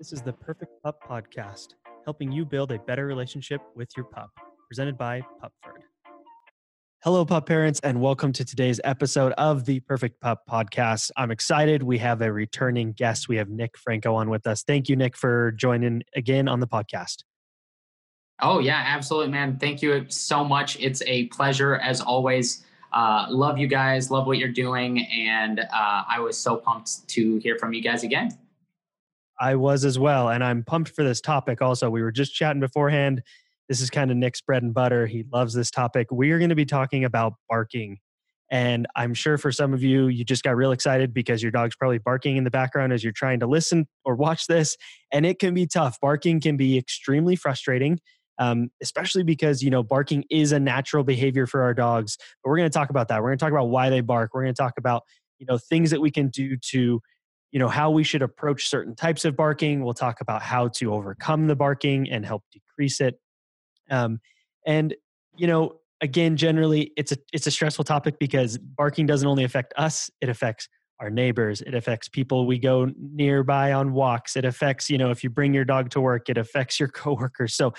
This is the Perfect Pup Podcast, helping you build a better relationship with your pup, presented by Pupford. Hello, pup parents, and welcome to today's episode of the Perfect Pup Podcast. I'm excited. We have a returning guest. We have Nick Franco on with us. Thank you, Nick, for joining again on the podcast. Oh, yeah, absolutely, man. Thank you so much. It's a pleasure as always. Uh, love you guys, love what you're doing, and uh, I was so pumped to hear from you guys again. I was as well, and I'm pumped for this topic. Also, we were just chatting beforehand. This is kind of Nick's bread and butter. He loves this topic. We are going to be talking about barking. And I'm sure for some of you, you just got real excited because your dog's probably barking in the background as you're trying to listen or watch this. And it can be tough. Barking can be extremely frustrating um, especially because you know barking is a natural behavior for our dogs. But we're going to talk about that. We're going to talk about why they bark. We're going to talk about you know things that we can do to you know how we should approach certain types of barking. We'll talk about how to overcome the barking and help decrease it. Um, and you know again generally it's a it's a stressful topic because barking doesn't only affect us it affects our neighbors it affects people we go nearby on walks it affects you know if you bring your dog to work it affects your coworkers so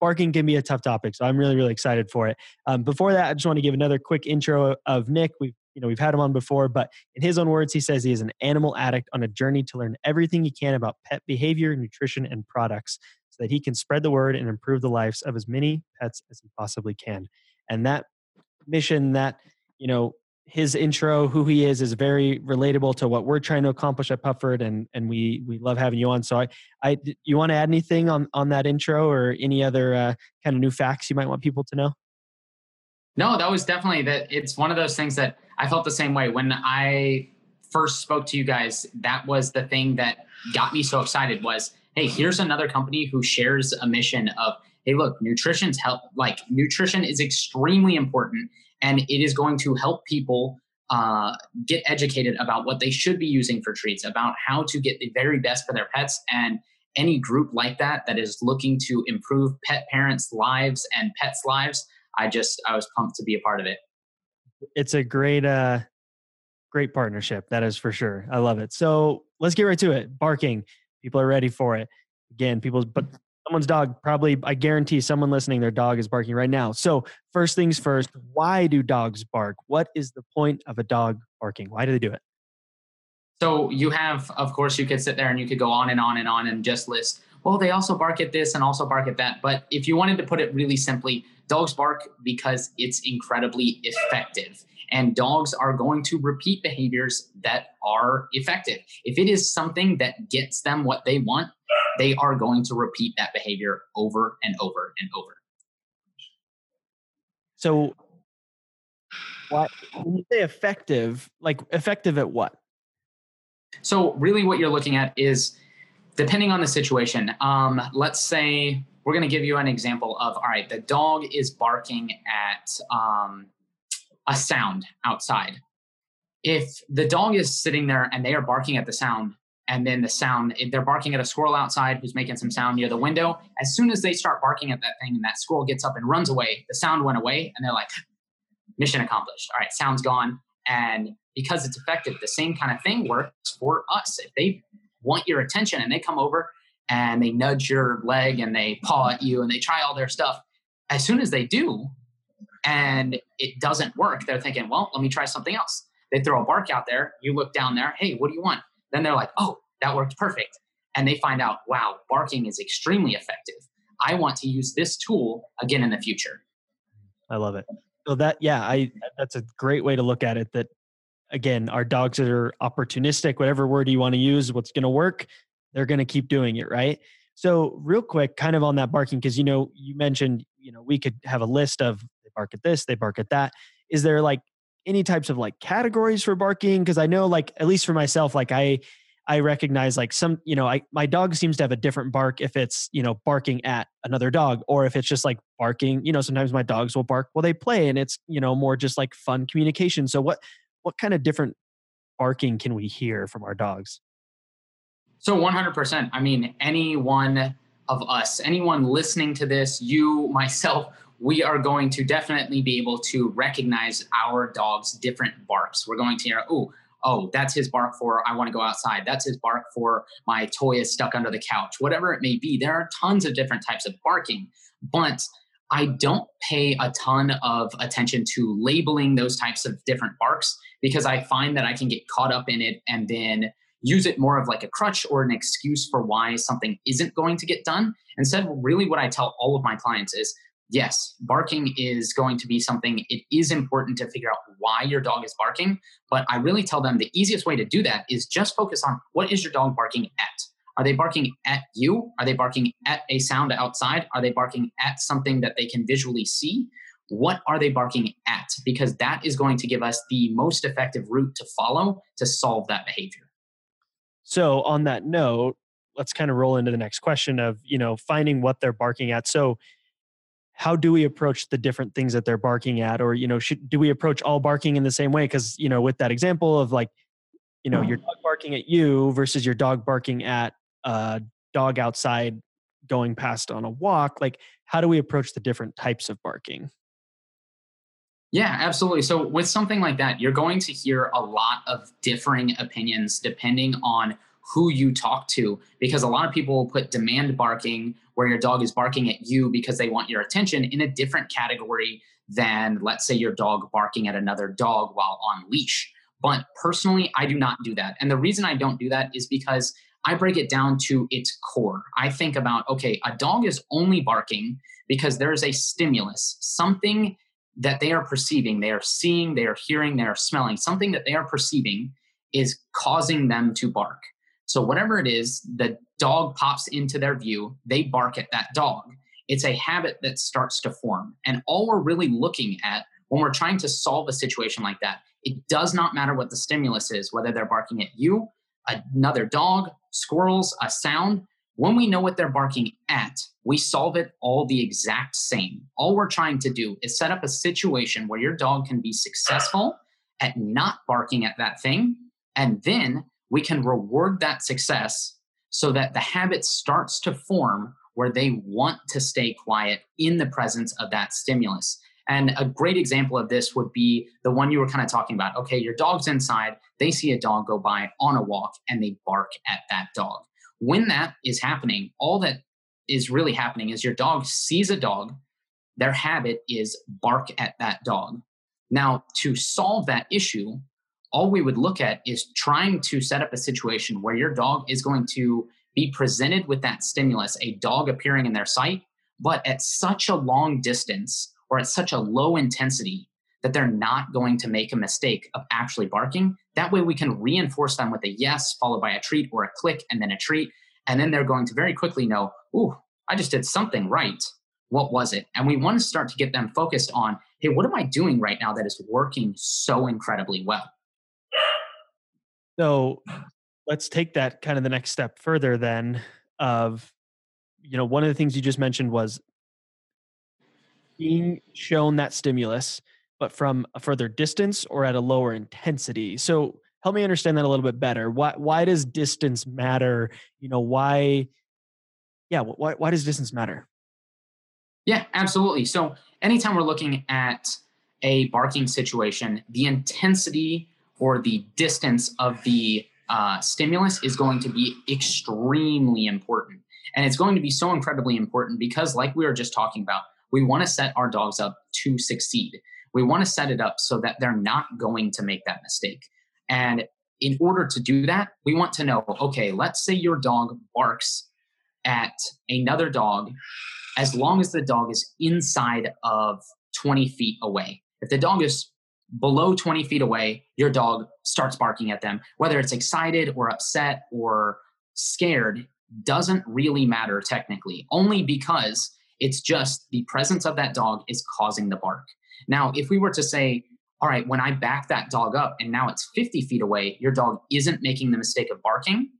barking can be a tough topic. So I'm really, really excited for it. Um, before that, I just want to give another quick intro of Nick. We've you know we've had him on before, but in his own words, he says he is an animal addict on a journey to learn everything he can about pet behavior, nutrition, and products, so that he can spread the word and improve the lives of as many pets as he possibly can. And that mission, that you know his intro, who he is, is very relatable to what we're trying to accomplish at Pupford, and and we we love having you on. So I, I you want to add anything on on that intro or any other uh, kind of new facts you might want people to know? No, that was definitely that. It's one of those things that I felt the same way when I first spoke to you guys. That was the thing that got me so excited. Was hey, here's another company who shares a mission of hey, look, nutrition's help. Like nutrition is extremely important and it is going to help people uh, get educated about what they should be using for treats, about how to get the very best for their pets, and any group like that that is looking to improve pet parents' lives and pets' lives. I just I was pumped to be a part of it. It's a great uh great partnership, that is for sure. I love it. So let's get right to it. Barking. People are ready for it. Again, people's but someone's dog probably i guarantee someone listening their dog is barking right now so first things first why do dogs bark what is the point of a dog barking why do they do it so you have of course you could sit there and you could go on and on and on and just list well they also bark at this and also bark at that but if you wanted to put it really simply dogs bark because it's incredibly effective and dogs are going to repeat behaviors that are effective if it is something that gets them what they want they are going to repeat that behavior over and over and over. So, what when you say effective, like effective at what? So, really, what you're looking at is depending on the situation. Um, let's say we're going to give you an example of all right, the dog is barking at um, a sound outside. If the dog is sitting there and they are barking at the sound, and then the sound they're barking at a squirrel outside who's making some sound near the window as soon as they start barking at that thing and that squirrel gets up and runs away the sound went away and they're like mission accomplished all right sound's gone and because it's effective the same kind of thing works for us if they want your attention and they come over and they nudge your leg and they paw at you and they try all their stuff as soon as they do and it doesn't work they're thinking well let me try something else they throw a bark out there you look down there hey what do you want then they're like, oh, that worked perfect. And they find out, wow, barking is extremely effective. I want to use this tool again in the future. I love it. So that, yeah, I that's a great way to look at it. That again, our dogs are opportunistic, whatever word you want to use, what's going to work, they're going to keep doing it, right? So, real quick, kind of on that barking, because you know, you mentioned, you know, we could have a list of they bark at this, they bark at that. Is there like any types of like categories for barking because i know like at least for myself like i i recognize like some you know i my dog seems to have a different bark if it's you know barking at another dog or if it's just like barking you know sometimes my dogs will bark while they play and it's you know more just like fun communication so what what kind of different barking can we hear from our dogs so 100% i mean anyone of us anyone listening to this you myself we are going to definitely be able to recognize our dog's different barks. We're going to hear, oh, oh, that's his bark for I want to go outside. That's his bark for my toy is stuck under the couch. Whatever it may be, there are tons of different types of barking. But I don't pay a ton of attention to labeling those types of different barks because I find that I can get caught up in it and then use it more of like a crutch or an excuse for why something isn't going to get done. Instead, really what I tell all of my clients is yes, barking is going to be something, it is important to figure out why your dog is barking. But I really tell them the easiest way to do that is just focus on what is your dog barking at? Are they barking at you? Are they barking at a sound outside? Are they barking at something that they can visually see? What are they barking at? Because that is going to give us the most effective route to follow to solve that behavior. So, on that note, let's kind of roll into the next question of, you know, finding what they're barking at. So, how do we approach the different things that they're barking at or you know should do we approach all barking in the same way because you know with that example of like you know mm-hmm. your dog barking at you versus your dog barking at a dog outside going past on a walk like how do we approach the different types of barking yeah, absolutely. So, with something like that, you're going to hear a lot of differing opinions depending on who you talk to because a lot of people will put demand barking where your dog is barking at you because they want your attention in a different category than let's say your dog barking at another dog while on leash but personally i do not do that and the reason i don't do that is because i break it down to its core i think about okay a dog is only barking because there is a stimulus something that they are perceiving they are seeing they are hearing they are smelling something that they are perceiving is causing them to bark so, whatever it is, the dog pops into their view, they bark at that dog. It's a habit that starts to form. And all we're really looking at when we're trying to solve a situation like that, it does not matter what the stimulus is, whether they're barking at you, another dog, squirrels, a sound. When we know what they're barking at, we solve it all the exact same. All we're trying to do is set up a situation where your dog can be successful at not barking at that thing. And then we can reward that success so that the habit starts to form where they want to stay quiet in the presence of that stimulus. And a great example of this would be the one you were kind of talking about. Okay, your dog's inside, they see a dog go by on a walk and they bark at that dog. When that is happening, all that is really happening is your dog sees a dog, their habit is bark at that dog. Now, to solve that issue, all we would look at is trying to set up a situation where your dog is going to be presented with that stimulus, a dog appearing in their sight, but at such a long distance or at such a low intensity that they're not going to make a mistake of actually barking. That way, we can reinforce them with a yes, followed by a treat or a click, and then a treat. And then they're going to very quickly know, ooh, I just did something right. What was it? And we want to start to get them focused on, hey, what am I doing right now that is working so incredibly well? So let's take that kind of the next step further then of you know one of the things you just mentioned was being shown that stimulus but from a further distance or at a lower intensity. So help me understand that a little bit better. Why why does distance matter? You know why yeah why, why does distance matter? Yeah absolutely. So anytime we're looking at a barking situation the intensity or the distance of the uh, stimulus is going to be extremely important. And it's going to be so incredibly important because, like we were just talking about, we want to set our dogs up to succeed. We want to set it up so that they're not going to make that mistake. And in order to do that, we want to know okay, let's say your dog barks at another dog as long as the dog is inside of 20 feet away. If the dog is below 20 feet away, your dog starts barking at them. Whether it's excited or upset or scared doesn't really matter technically, only because it's just the presence of that dog is causing the bark. Now, if we were to say, all right, when I back that dog up and now it's 50 feet away, your dog isn't making the mistake of barking,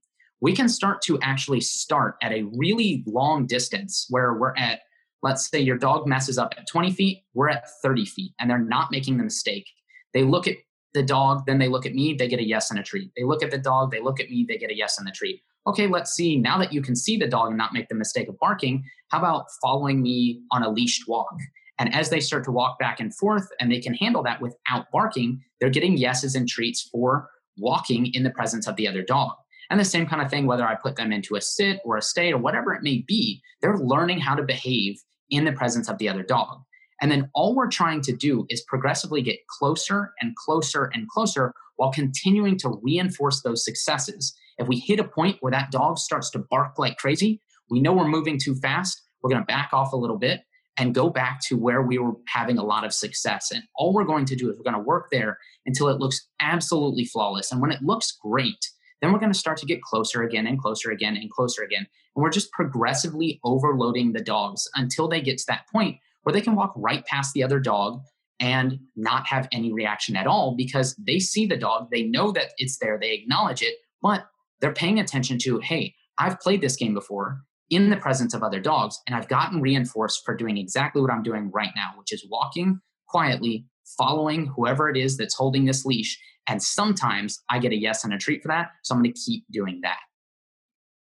we can start to actually start at a really long distance where we're at Let's say your dog messes up at 20 feet, we're at 30 feet, and they're not making the mistake. They look at the dog, then they look at me, they get a yes and a treat. They look at the dog, they look at me, they get a yes and a treat. Okay, let's see. Now that you can see the dog and not make the mistake of barking, how about following me on a leashed walk? And as they start to walk back and forth and they can handle that without barking, they're getting yeses and treats for walking in the presence of the other dog. And the same kind of thing, whether I put them into a sit or a stay or whatever it may be, they're learning how to behave in the presence of the other dog. And then all we're trying to do is progressively get closer and closer and closer while continuing to reinforce those successes. If we hit a point where that dog starts to bark like crazy, we know we're moving too fast. We're going to back off a little bit and go back to where we were having a lot of success. And all we're going to do is we're going to work there until it looks absolutely flawless. And when it looks great, then we're going to start to get closer again and closer again and closer again. And we're just progressively overloading the dogs until they get to that point where they can walk right past the other dog and not have any reaction at all because they see the dog, they know that it's there, they acknowledge it, but they're paying attention to, hey, I've played this game before in the presence of other dogs, and I've gotten reinforced for doing exactly what I'm doing right now, which is walking quietly, following whoever it is that's holding this leash. And sometimes I get a yes and a treat for that. So I'm going to keep doing that.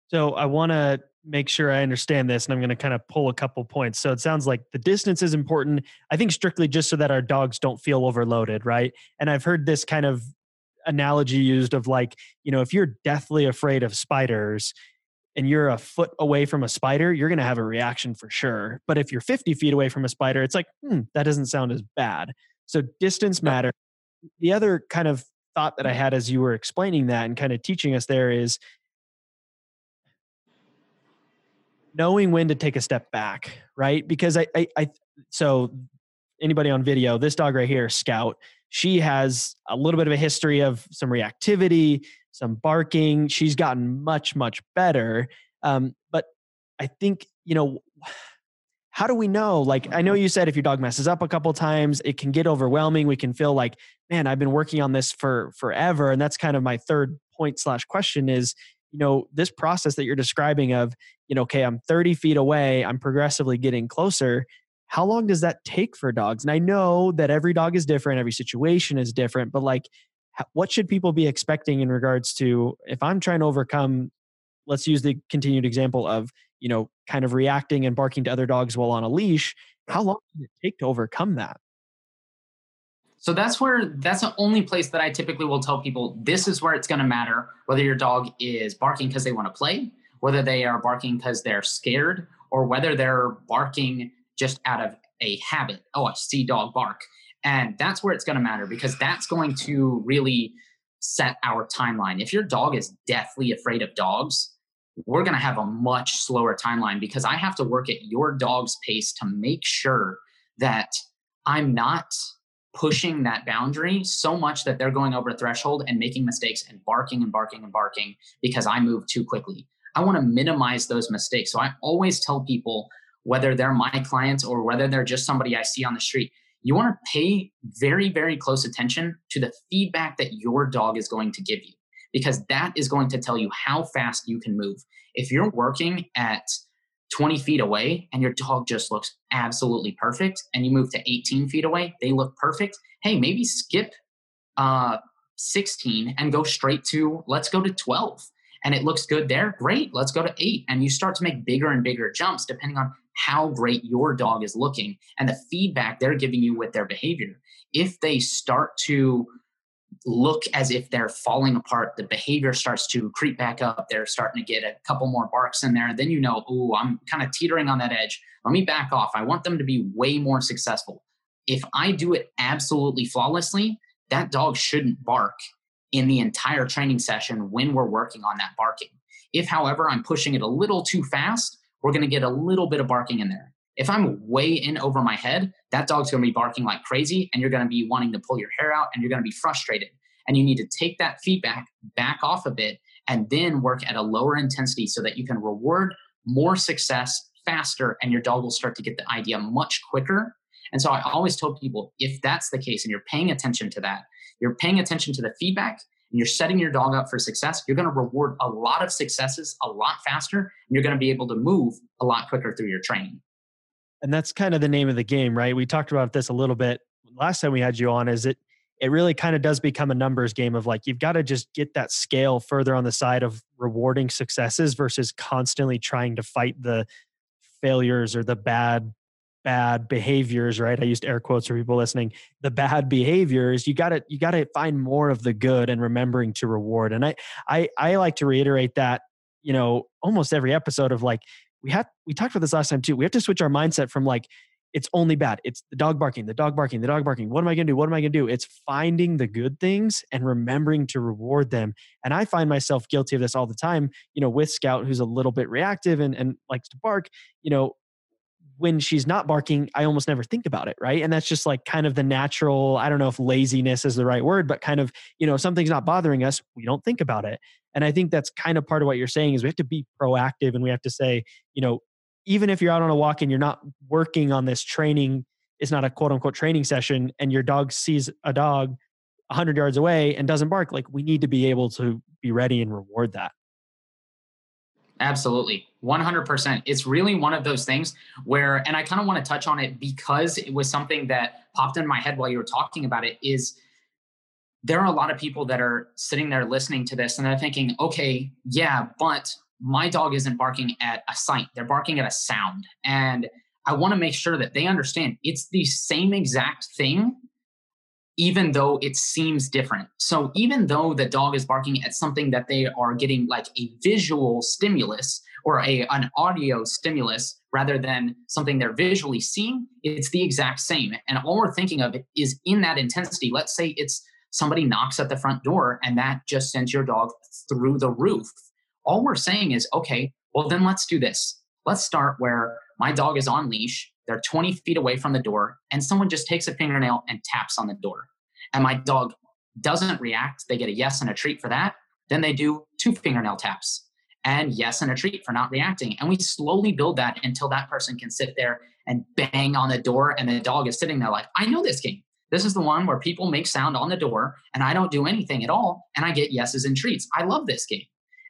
So I want to make sure I understand this, and I'm going to kind of pull a couple points. So it sounds like the distance is important. I think strictly just so that our dogs don't feel overloaded, right? And I've heard this kind of analogy used of like, you know, if you're deathly afraid of spiders and you're a foot away from a spider, you're going to have a reaction for sure. But if you're 50 feet away from a spider, it's like, hmm, that doesn't sound as bad. So distance matter. The other kind of thought that I had as you were explaining that and kind of teaching us there is knowing when to take a step back, right? Because I, I, I, so anybody on video, this dog right here, Scout, she has a little bit of a history of some reactivity, some barking. She's gotten much, much better. Um, but I think, you know, how do we know? Like, I know you said if your dog messes up a couple times, it can get overwhelming. We can feel like, man, I've been working on this for forever. And that's kind of my third point slash question is, you know, this process that you're describing of, you know, okay, I'm 30 feet away, I'm progressively getting closer. How long does that take for dogs? And I know that every dog is different, every situation is different, but like, what should people be expecting in regards to if I'm trying to overcome, let's use the continued example of, you know, kind of reacting and barking to other dogs while on a leash, how long does it take to overcome that? So that's where that's the only place that I typically will tell people this is where it's going to matter whether your dog is barking because they want to play, whether they are barking because they're scared, or whether they're barking just out of a habit. Oh, I see dog bark. And that's where it's going to matter because that's going to really set our timeline. If your dog is deathly afraid of dogs, we're going to have a much slower timeline because I have to work at your dog's pace to make sure that I'm not pushing that boundary so much that they're going over a threshold and making mistakes and barking and barking and barking because I move too quickly. I want to minimize those mistakes. So I always tell people, whether they're my clients or whether they're just somebody I see on the street, you want to pay very, very close attention to the feedback that your dog is going to give you because that is going to tell you how fast you can move. If you're working at 20 feet away and your dog just looks absolutely perfect and you move to 18 feet away they look perfect hey maybe skip uh 16 and go straight to let's go to 12 and it looks good there great let's go to 8 and you start to make bigger and bigger jumps depending on how great your dog is looking and the feedback they're giving you with their behavior if they start to look as if they're falling apart. The behavior starts to creep back up. They're starting to get a couple more barks in there. Then you know, oh, I'm kind of teetering on that edge. Let me back off. I want them to be way more successful. If I do it absolutely flawlessly, that dog shouldn't bark in the entire training session when we're working on that barking. If, however, I'm pushing it a little too fast, we're going to get a little bit of barking in there. If I'm way in over my head, that dog's going to be barking like crazy and you're going to be wanting to pull your hair out and you're going to be frustrated. And you need to take that feedback back off a bit and then work at a lower intensity so that you can reward more success faster and your dog will start to get the idea much quicker. And so I always tell people if that's the case and you're paying attention to that, you're paying attention to the feedback and you're setting your dog up for success, you're going to reward a lot of successes a lot faster and you're going to be able to move a lot quicker through your training. And that's kind of the name of the game right? We talked about this a little bit last time we had you on is it it really kind of does become a numbers game of like you've got to just get that scale further on the side of rewarding successes versus constantly trying to fight the failures or the bad bad behaviors, right? I used air quotes for people listening. The bad behaviors, you got to you got to find more of the good and remembering to reward. And I I I like to reiterate that, you know, almost every episode of like we have we talked about this last time too. We have to switch our mindset from like it's only bad. It's the dog barking, the dog barking, the dog barking. What am I going to do? What am I going to do? It's finding the good things and remembering to reward them. And I find myself guilty of this all the time, you know, with Scout, who's a little bit reactive and, and likes to bark. You know, when she's not barking, I almost never think about it, right? And that's just like kind of the natural, I don't know if laziness is the right word, but kind of, you know, something's not bothering us, we don't think about it. And I think that's kind of part of what you're saying is we have to be proactive and we have to say, you know, even if you're out on a walk and you're not working on this training, it's not a quote unquote training session, and your dog sees a dog 100 yards away and doesn't bark, like we need to be able to be ready and reward that. Absolutely. 100%. It's really one of those things where, and I kind of want to touch on it because it was something that popped in my head while you were talking about it is there are a lot of people that are sitting there listening to this and they're thinking, okay, yeah, but my dog isn't barking at a sight, they're barking at a sound. And I want to make sure that they understand it's the same exact thing, even though it seems different. So, even though the dog is barking at something that they are getting like a visual stimulus or a, an audio stimulus rather than something they're visually seeing, it's the exact same. And all we're thinking of is in that intensity. Let's say it's somebody knocks at the front door and that just sends your dog through the roof all we're saying is, okay, well, then let's do this. Let's start where my dog is on leash, they're 20 feet away from the door, and someone just takes a fingernail and taps on the door. And my dog doesn't react. They get a yes and a treat for that. Then they do two fingernail taps and yes and a treat for not reacting. And we slowly build that until that person can sit there and bang on the door, and the dog is sitting there like, I know this game. This is the one where people make sound on the door and I don't do anything at all, and I get yeses and treats. I love this game.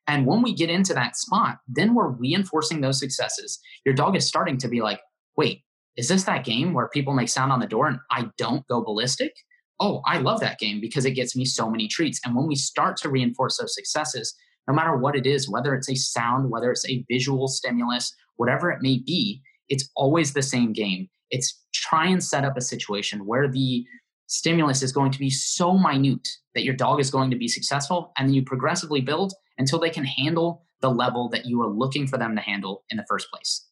And when we get into that spot, then we're reinforcing those successes. Your dog is starting to be like, wait, is this that game where people make sound on the door and I don't go ballistic? Oh, I love that game because it gets me so many treats. And when we start to reinforce those successes, no matter what it is, whether it's a sound, whether it's a visual stimulus, whatever it may be, it's always the same game. It's try and set up a situation where the stimulus is going to be so minute that your dog is going to be successful and then you progressively build until they can handle the level that you are looking for them to handle in the first place.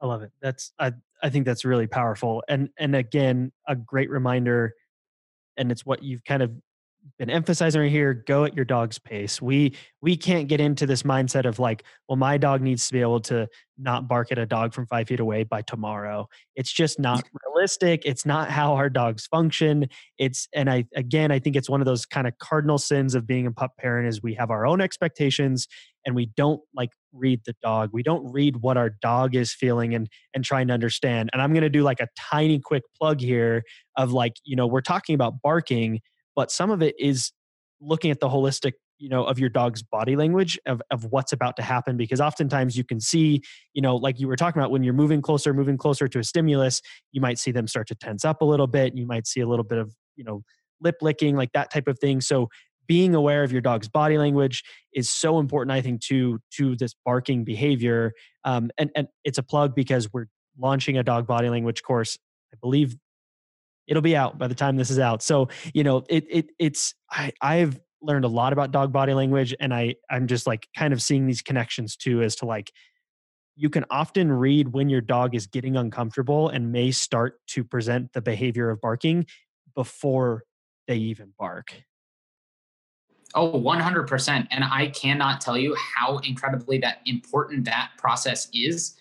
I love it. That's I I think that's really powerful. And and again, a great reminder and it's what you've kind of been emphasizing right here go at your dog's pace. We we can't get into this mindset of like well my dog needs to be able to not bark at a dog from five feet away by tomorrow. It's just not realistic. It's not how our dogs function. It's and i again i think it's one of those kind of cardinal sins of being a pup parent is we have our own expectations and we don't like read the dog. We don't read what our dog is feeling and and trying to understand. And i'm going to do like a tiny quick plug here of like you know we're talking about barking but some of it is looking at the holistic you know of your dog's body language of, of what's about to happen because oftentimes you can see you know like you were talking about when you're moving closer moving closer to a stimulus you might see them start to tense up a little bit you might see a little bit of you know lip licking like that type of thing. So being aware of your dog's body language is so important i think to to this barking behavior. Um, and and it's a plug because we're launching a dog body language course i believe it'll be out by the time this is out. So, you know, it it it's I I've learned a lot about dog body language and I I'm just like kind of seeing these connections too as to like you can often read when your dog is getting uncomfortable and may start to present the behavior of barking before they even bark. Oh, 100%. And I cannot tell you how incredibly that important that process is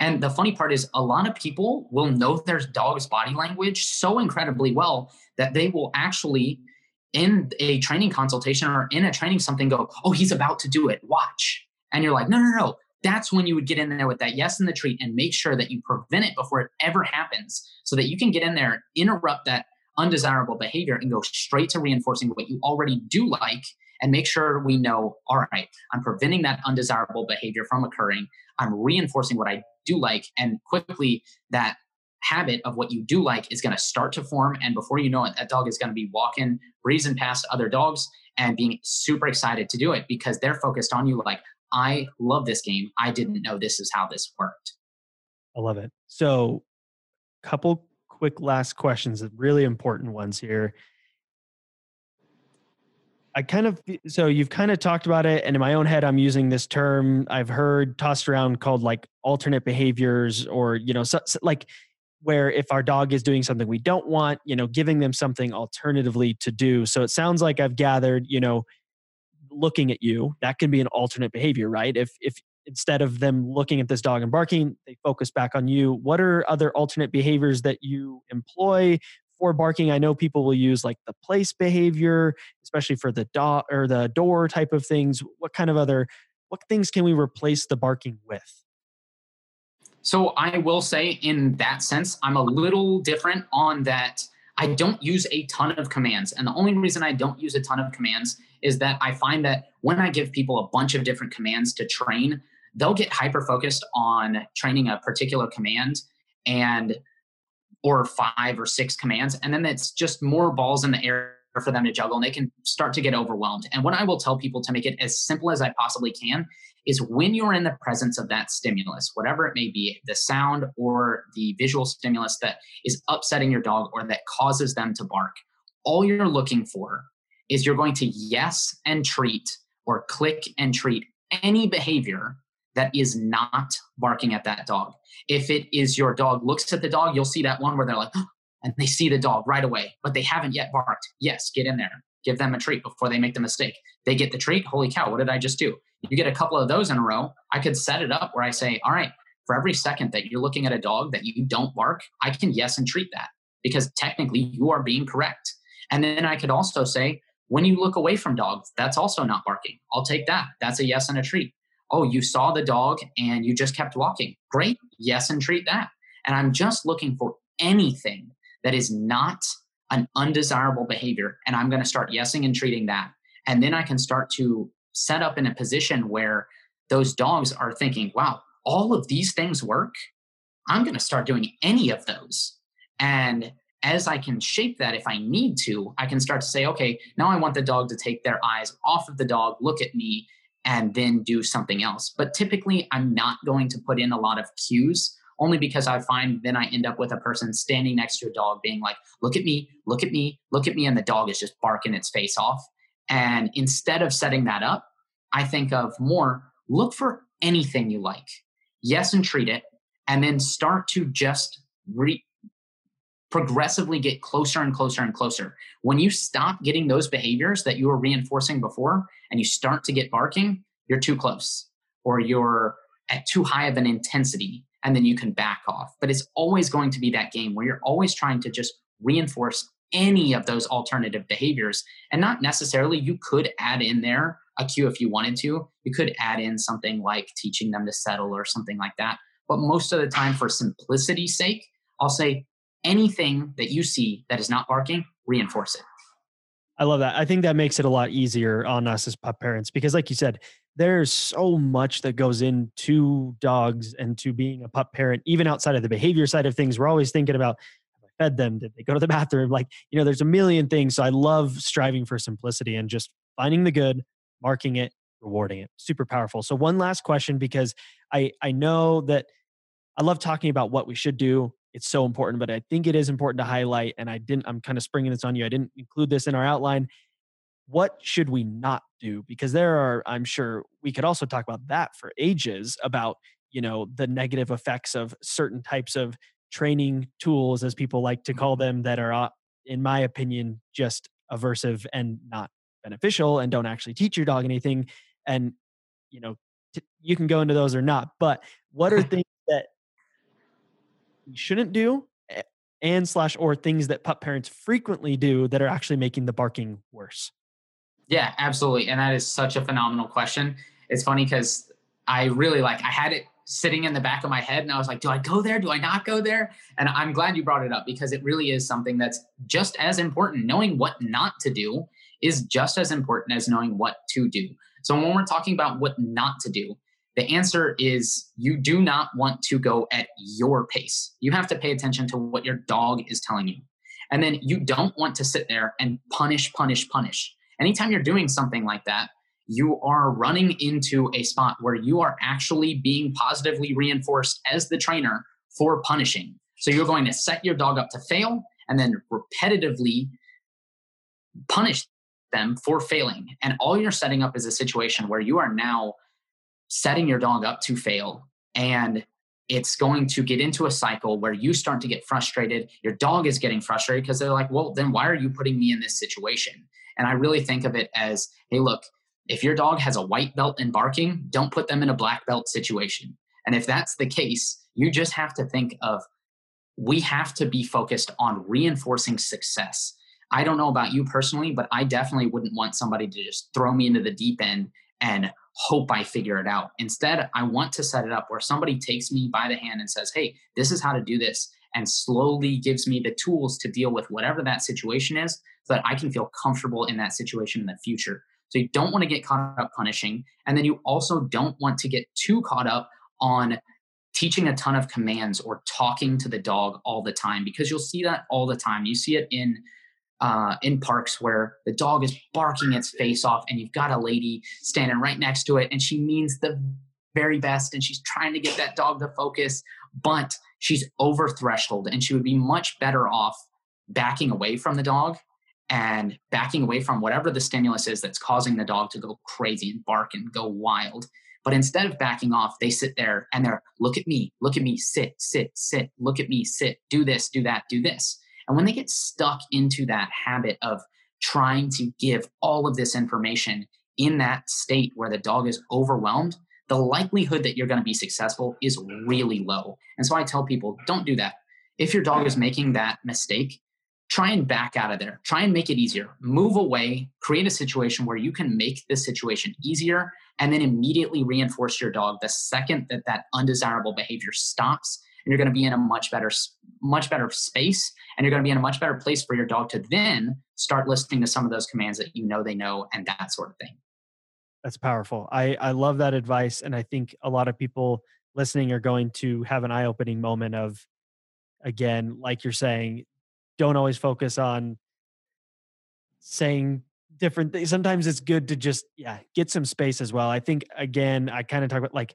and the funny part is, a lot of people will know their dog's body language so incredibly well that they will actually, in a training consultation or in a training something, go, Oh, he's about to do it. Watch. And you're like, No, no, no. That's when you would get in there with that yes in the treat and make sure that you prevent it before it ever happens so that you can get in there, interrupt that undesirable behavior and go straight to reinforcing what you already do like and make sure we know all right i'm preventing that undesirable behavior from occurring i'm reinforcing what i do like and quickly that habit of what you do like is going to start to form and before you know it that dog is going to be walking breezing past other dogs and being super excited to do it because they're focused on you like i love this game. I didn't know this is how this worked. I love it. So couple quick last questions, really important ones here. I kind of so you've kind of talked about it, and in my own head, I'm using this term I've heard tossed around called like alternate behaviors, or you know, so, so like where if our dog is doing something we don't want, you know, giving them something alternatively to do. So it sounds like I've gathered, you know, looking at you, that can be an alternate behavior, right? If if instead of them looking at this dog and barking, they focus back on you. What are other alternate behaviors that you employ for barking? I know people will use like the place behavior, especially for the dog or the door type of things. What kind of other what things can we replace the barking with? So I will say, in that sense, I'm a little different on that. I don't use a ton of commands. And the only reason I don't use a ton of commands is that I find that when I give people a bunch of different commands to train, they'll get hyper focused on training a particular command and or five or six commands. And then it's just more balls in the air for them to juggle and they can start to get overwhelmed. And what I will tell people to make it as simple as I possibly can is when you're in the presence of that stimulus, whatever it may be, the sound or the visual stimulus that is upsetting your dog or that causes them to bark, all you're looking for is you're going to yes and treat or click and treat any behavior that is not barking at that dog. If it is your dog looks at the dog, you'll see that one where they're like, and they see the dog right away, but they haven't yet barked. Yes, get in there. Give them a treat before they make the mistake. They get the treat. Holy cow, what did I just do? You get a couple of those in a row. I could set it up where I say, all right, for every second that you're looking at a dog that you don't bark, I can yes and treat that because technically you are being correct. And then I could also say, when you look away from dogs, that's also not barking. I'll take that. That's a yes and a treat. Oh, you saw the dog and you just kept walking. Great. Yes and treat that. And I'm just looking for anything that is not an undesirable behavior. And I'm going to start yesing and treating that. And then I can start to set up in a position where those dogs are thinking, wow, all of these things work. I'm going to start doing any of those. And as I can shape that if I need to, I can start to say, okay, now I want the dog to take their eyes off of the dog, look at me, and then do something else. But typically, I'm not going to put in a lot of cues only because I find then I end up with a person standing next to a dog being like, look at me, look at me, look at me. And the dog is just barking its face off. And instead of setting that up, I think of more look for anything you like. Yes, and treat it. And then start to just re- progressively get closer and closer and closer. When you stop getting those behaviors that you were reinforcing before and you start to get barking, you're too close or you're at too high of an intensity and then you can back off. But it's always going to be that game where you're always trying to just reinforce any of those alternative behaviors. And not necessarily, you could add in there a cue if you wanted to. You could add in something like teaching them to settle or something like that. But most of the time, for simplicity's sake, I'll say anything that you see that is not barking, reinforce it. I love that. I think that makes it a lot easier on us as pup parents because, like you said, there's so much that goes into dogs and to being a pup parent, even outside of the behavior side of things. We're always thinking about have I fed them? Did they go to the bathroom? Like, you know, there's a million things. So I love striving for simplicity and just finding the good, marking it, rewarding it. Super powerful. So one last question because I I know that I love talking about what we should do. It's so important, but I think it is important to highlight. And I didn't. I'm kind of springing this on you. I didn't include this in our outline what should we not do because there are i'm sure we could also talk about that for ages about you know the negative effects of certain types of training tools as people like to call mm-hmm. them that are uh, in my opinion just aversive and not beneficial and don't actually teach your dog anything and you know t- you can go into those or not but what are things you shouldn't do eh, and slash or things that pup parents frequently do that are actually making the barking worse yeah, absolutely. And that is such a phenomenal question. It's funny because I really like, I had it sitting in the back of my head and I was like, do I go there? Do I not go there? And I'm glad you brought it up because it really is something that's just as important. Knowing what not to do is just as important as knowing what to do. So when we're talking about what not to do, the answer is you do not want to go at your pace. You have to pay attention to what your dog is telling you. And then you don't want to sit there and punish, punish, punish anytime you're doing something like that, you are running into a spot where you are actually being positively reinforced as the trainer for punishing. So you're going to set your dog up to fail and then repetitively punish them for failing. And all you're setting up is a situation where you are now setting your dog up to fail and it's going to get into a cycle where you start to get frustrated. Your dog is getting frustrated because they're like, well, then why are you putting me in this situation? And I really think of it as, hey, look, if your dog has a white belt in barking, don't put them in a black belt situation. And if that's the case, you just have to think of we have to be focused on reinforcing success. I don't know about you personally, but I definitely wouldn't want somebody to just throw me into the deep end and hope I figure it out. Instead, I want to set it up where somebody takes me by the hand and says, Hey, this is how to do this, and slowly gives me the tools to deal with whatever that situation is so that I can feel comfortable in that situation in the future. So you don't want to get caught up punishing. And then you also don't want to get too caught up on teaching a ton of commands or talking to the dog all the time because you'll see that all the time. You see it in uh, in parks where the dog is barking its face off and you've got a lady standing right next to it and she means the very best and she's trying to get that dog to focus but she's over threshold and she would be much better off backing away from the dog and backing away from whatever the stimulus is that's causing the dog to go crazy and bark and go wild. But instead of backing off they sit there and they're look at me look at me sit sit sit look at me sit do this do that do this and when they get stuck into that habit of trying to give all of this information in that state where the dog is overwhelmed, the likelihood that you're going to be successful is really low. And so I tell people don't do that. If your dog is making that mistake, try and back out of there. Try and make it easier. Move away, create a situation where you can make the situation easier, and then immediately reinforce your dog the second that that undesirable behavior stops you're going to be in a much better much better space and you're going to be in a much better place for your dog to then start listening to some of those commands that you know they know and that sort of thing. That's powerful. I i love that advice and i think a lot of people listening are going to have an eye-opening moment of again like you're saying don't always focus on saying different things sometimes it's good to just yeah get some space as well. I think again i kind of talk about like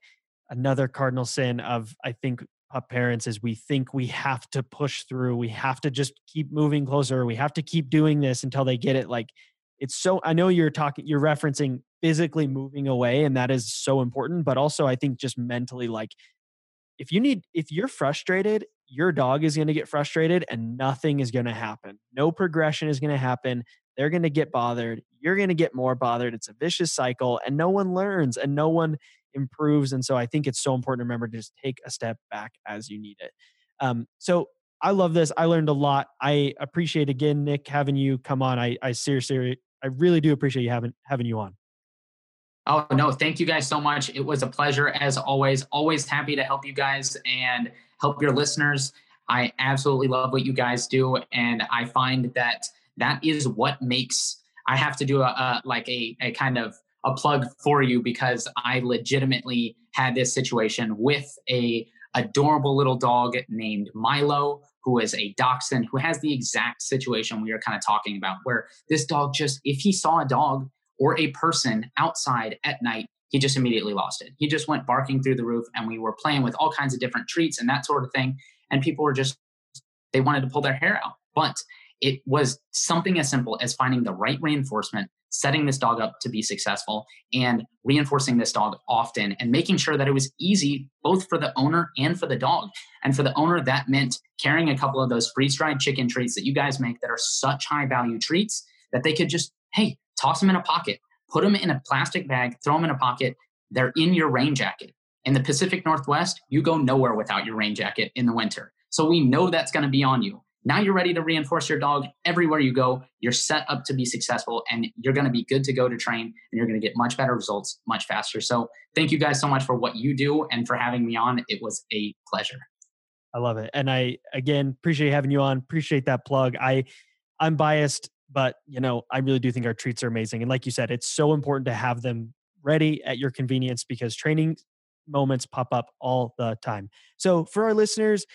another cardinal sin of i think parents is we think we have to push through we have to just keep moving closer we have to keep doing this until they get it like it's so i know you're talking you're referencing physically moving away and that is so important but also i think just mentally like if you need if you're frustrated your dog is going to get frustrated and nothing is going to happen. No progression is going to happen. They're going to get bothered. You're going to get more bothered. It's a vicious cycle and no one learns and no one improves. And so I think it's so important to remember to just take a step back as you need it. Um, so I love this. I learned a lot. I appreciate again, Nick, having you come on. I, I seriously, I really do appreciate you having having you on. Oh no, thank you guys so much. It was a pleasure as always. Always happy to help you guys and help your listeners. I absolutely love what you guys do, and I find that that is what makes. I have to do a, a like a a kind of a plug for you because I legitimately had this situation with a adorable little dog named Milo who is a dachshund who has the exact situation we were kind of talking about where this dog just if he saw a dog or a person outside at night he just immediately lost it. He just went barking through the roof and we were playing with all kinds of different treats and that sort of thing and people were just they wanted to pull their hair out. But it was something as simple as finding the right reinforcement setting this dog up to be successful and reinforcing this dog often and making sure that it was easy both for the owner and for the dog. And for the owner, that meant carrying a couple of those freeze dried chicken treats that you guys make that are such high value treats that they could just, hey, toss them in a pocket, put them in a plastic bag, throw them in a pocket. They're in your rain jacket. In the Pacific Northwest, you go nowhere without your rain jacket in the winter. So we know that's going to be on you. Now you're ready to reinforce your dog everywhere you go. You're set up to be successful and you're going to be good to go to train and you're going to get much better results much faster. So, thank you guys so much for what you do and for having me on. It was a pleasure. I love it. And I again appreciate having you on. Appreciate that plug. I I'm biased, but you know, I really do think our treats are amazing. And like you said, it's so important to have them ready at your convenience because training moments pop up all the time. So for our listeners,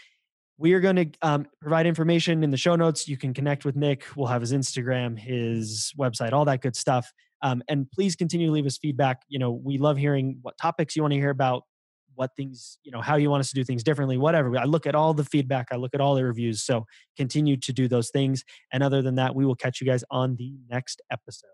we are going to um, provide information in the show notes. You can connect with Nick. We'll have his Instagram, his website, all that good stuff. Um, and please continue to leave us feedback. You know, we love hearing what topics you want to hear about. what things, you know, how you want us to do things differently, whatever. I look at all the feedback, I look at all the reviews. So continue to do those things. And other than that, we will catch you guys on the next episode.